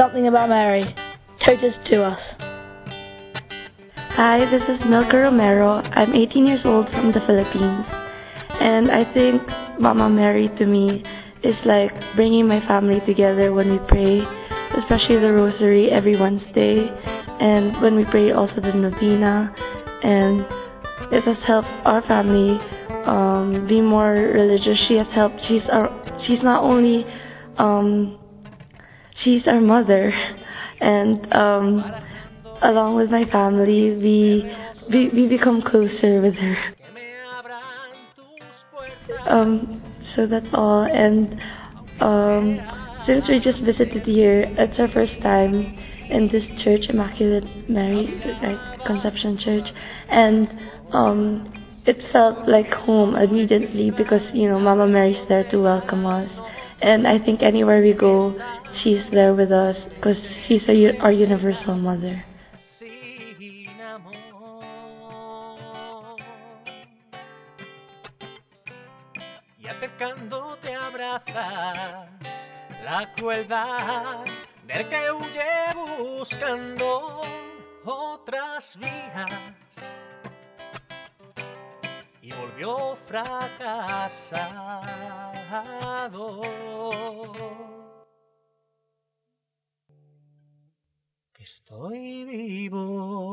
something about Mary. Told us to us. Hi, this is Milka Romero. I'm 18 years old from the Philippines. And I think Mama Mary to me is like bringing my family together when we pray, especially the Rosary every Wednesday, and when we pray also the Novena. And it has helped our family um, be more religious. She has helped. She's our. She's not only. Um, she's our mother, and um, along with my family, we we, we become closer with her. Um, so that's all. And um, since we just visited here, it's our first time in this church, Immaculate Mary right, Conception Church, and um, it felt like home immediately because you know Mama Mary's there to welcome us, and I think anywhere we go, she's there with us because she's a, our universal mother. Abrazas la crueldad del que otras vías y volvió fracasado. Estoy vivo.